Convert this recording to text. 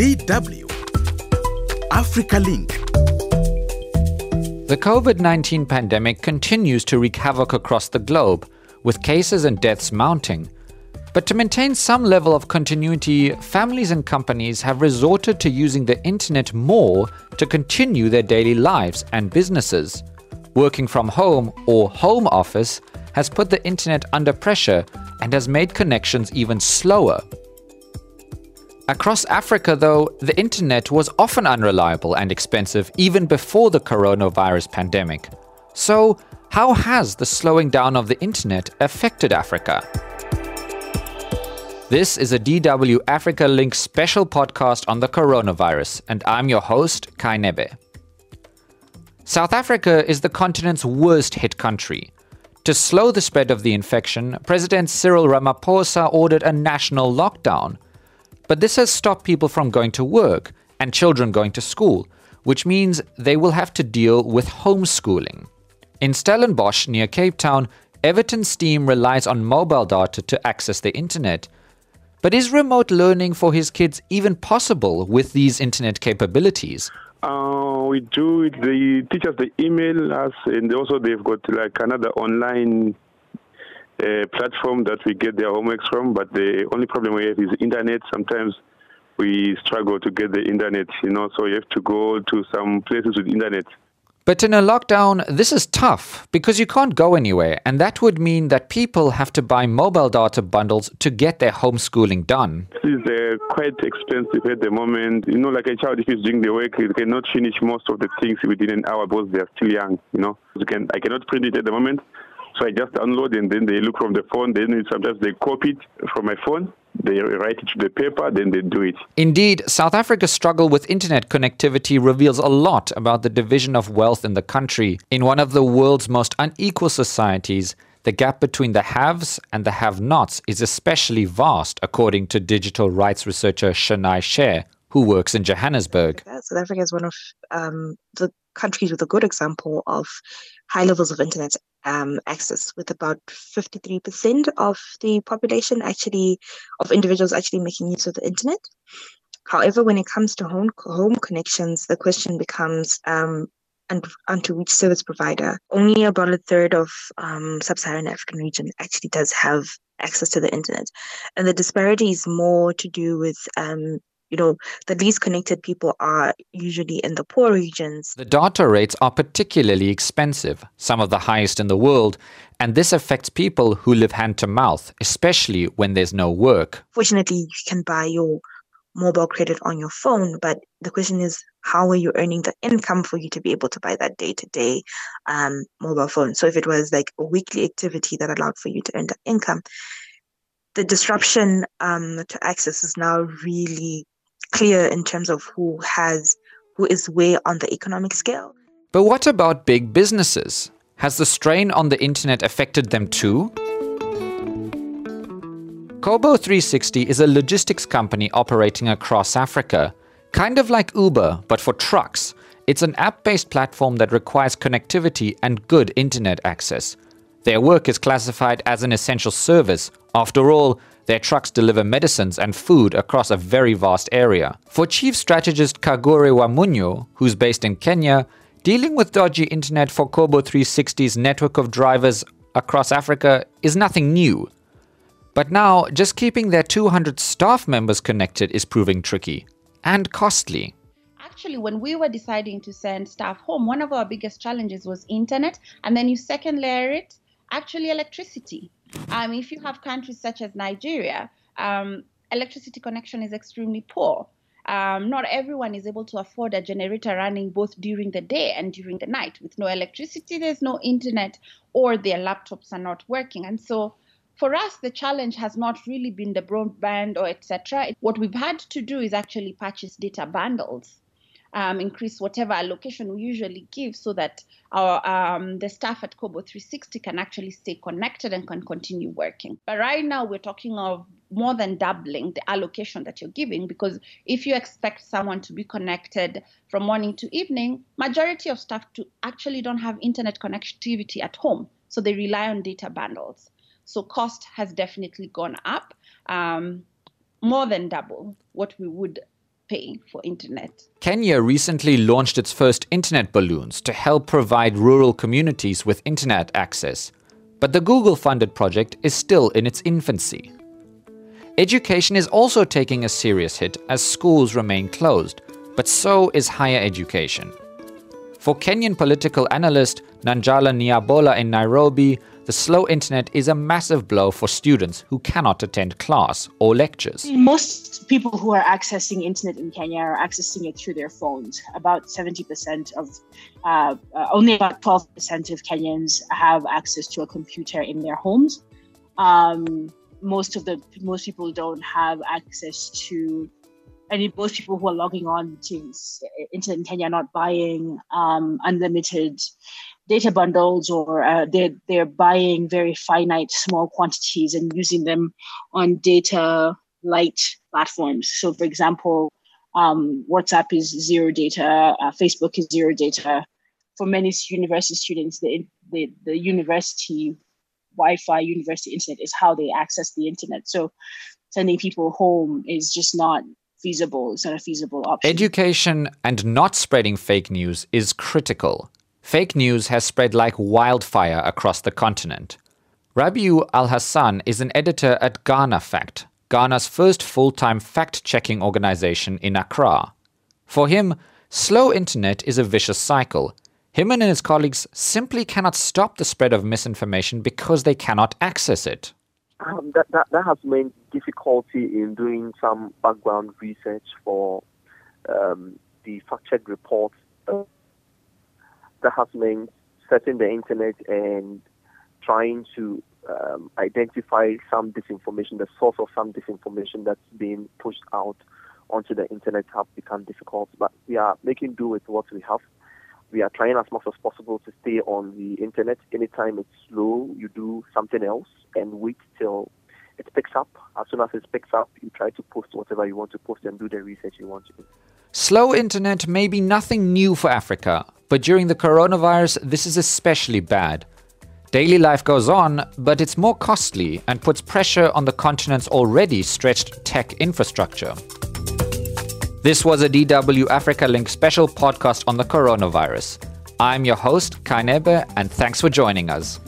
DW Africa Link. The COVID 19 pandemic continues to wreak havoc across the globe, with cases and deaths mounting. But to maintain some level of continuity, families and companies have resorted to using the internet more to continue their daily lives and businesses. Working from home or home office has put the internet under pressure and has made connections even slower. Across Africa, though, the internet was often unreliable and expensive even before the coronavirus pandemic. So, how has the slowing down of the internet affected Africa? This is a DW Africa Link special podcast on the coronavirus, and I'm your host, Kai Nebe. South Africa is the continent's worst hit country. To slow the spread of the infection, President Cyril Ramaphosa ordered a national lockdown. But this has stopped people from going to work and children going to school, which means they will have to deal with homeschooling. In Stellenbosch, near Cape Town, Everton Steam relies on mobile data to access the internet. But is remote learning for his kids even possible with these internet capabilities? Uh, we do. The teachers they email us, and also they've got like another online uh, platform that we get their homeworks from. But the only problem we have is internet. Sometimes we struggle to get the internet, you know. So you have to go to some places with internet. But in a lockdown, this is tough because you can't go anywhere, and that would mean that people have to buy mobile data bundles to get their homeschooling done. This is uh, quite expensive at the moment. You know, like a child, if he's doing the work, he cannot finish most of the things within an hour because they're still young. You know, you can I cannot print it at the moment, so I just download and then they look from the phone. Then sometimes they copy it from my phone they write it to the paper, then they do it. Indeed, South Africa's struggle with internet connectivity reveals a lot about the division of wealth in the country. In one of the world's most unequal societies, the gap between the haves and the have nots is especially vast, according to digital rights researcher Chenai Chair, who works in Johannesburg. South Africa is one of um, the countries with a good example of high levels of internet um, access, with about 53% of the population actually, of individuals actually making use of the internet. However, when it comes to home home connections, the question becomes um, and onto which service provider. Only about a third of um, sub-Saharan African region actually does have access to the internet, and the disparity is more to do with um, you know, the least connected people are usually in the poor regions. The data rates are particularly expensive, some of the highest in the world, and this affects people who live hand to mouth, especially when there's no work. Fortunately, you can buy your mobile credit on your phone, but the question is, how are you earning the income for you to be able to buy that day to day mobile phone? So if it was like a weekly activity that allowed for you to earn that income, the disruption um, to access is now really clear in terms of who has who is where on the economic scale. But what about big businesses? Has the strain on the internet affected them too? Kobo 360 is a logistics company operating across Africa, kind of like Uber, but for trucks. It's an app based platform that requires connectivity and good internet access. Their work is classified as an essential service. After all, their trucks deliver medicines and food across a very vast area. For chief strategist Kagure Wamunyo, who's based in Kenya, dealing with dodgy internet for Kobo 360's network of drivers across Africa is nothing new. But now, just keeping their 200 staff members connected is proving tricky and costly. Actually, when we were deciding to send staff home, one of our biggest challenges was internet, and then you second layer it, actually electricity. Um, if you have countries such as Nigeria, um, electricity connection is extremely poor. Um, not everyone is able to afford a generator running both during the day and during the night. With no electricity, there's no internet, or their laptops are not working. And so, for us, the challenge has not really been the broadband or etc. What we've had to do is actually purchase data bundles um, increase whatever allocation we usually give so that our um, the staff at Kobo 360 can actually stay connected and can continue working. But right now we're talking of more than doubling the allocation that you're giving because if you expect someone to be connected from morning to evening, majority of staff to actually don't have internet connectivity at home, so they rely on data bundles. So cost has definitely gone up, um, more than double what we would pay for internet. Kenya recently launched its first internet balloons to help provide rural communities with internet access. But the Google funded project is still in its infancy. Education is also taking a serious hit as schools remain closed, but so is higher education. For Kenyan political analyst Nanjala Nyabola in Nairobi, the slow internet is a massive blow for students who cannot attend class or lectures. Most people who are accessing internet in Kenya are accessing it through their phones. About 70% of, uh, uh, only about 12% of Kenyans have access to a computer in their homes. Um, most of the most people don't have access to and most people who are logging on to internet in Kenya are not buying um, unlimited data bundles or uh, they're, they're buying very finite small quantities and using them on data light platforms. So, for example, um, WhatsApp is zero data, uh, Facebook is zero data. For many university students, the, the, the university Wi-Fi, university internet is how they access the internet. So sending people home is just not feasible. It's not a feasible option. Education and not spreading fake news is critical. Fake news has spread like wildfire across the continent. Rabiu Alhassan is an editor at Ghana Fact, Ghana's first full time fact checking organization in Accra. For him, slow internet is a vicious cycle him and his colleagues simply cannot stop the spread of misinformation because they cannot access it. Um, that, that, that has meant difficulty in doing some background research for um, the fact check reports. That has meant setting the internet and trying to um, identify some disinformation, the source of some disinformation that's being pushed out onto the internet have become difficult. But we are making do with what we have we are trying as much as possible to stay on the internet. Anytime it's slow, you do something else and wait till it picks up. As soon as it picks up, you try to post whatever you want to post and do the research you want to do. Slow internet may be nothing new for Africa, but during the coronavirus, this is especially bad. Daily life goes on, but it's more costly and puts pressure on the continent's already stretched tech infrastructure. This was a DW Africa Link special podcast on the coronavirus. I'm your host, Kai Nebe, and thanks for joining us.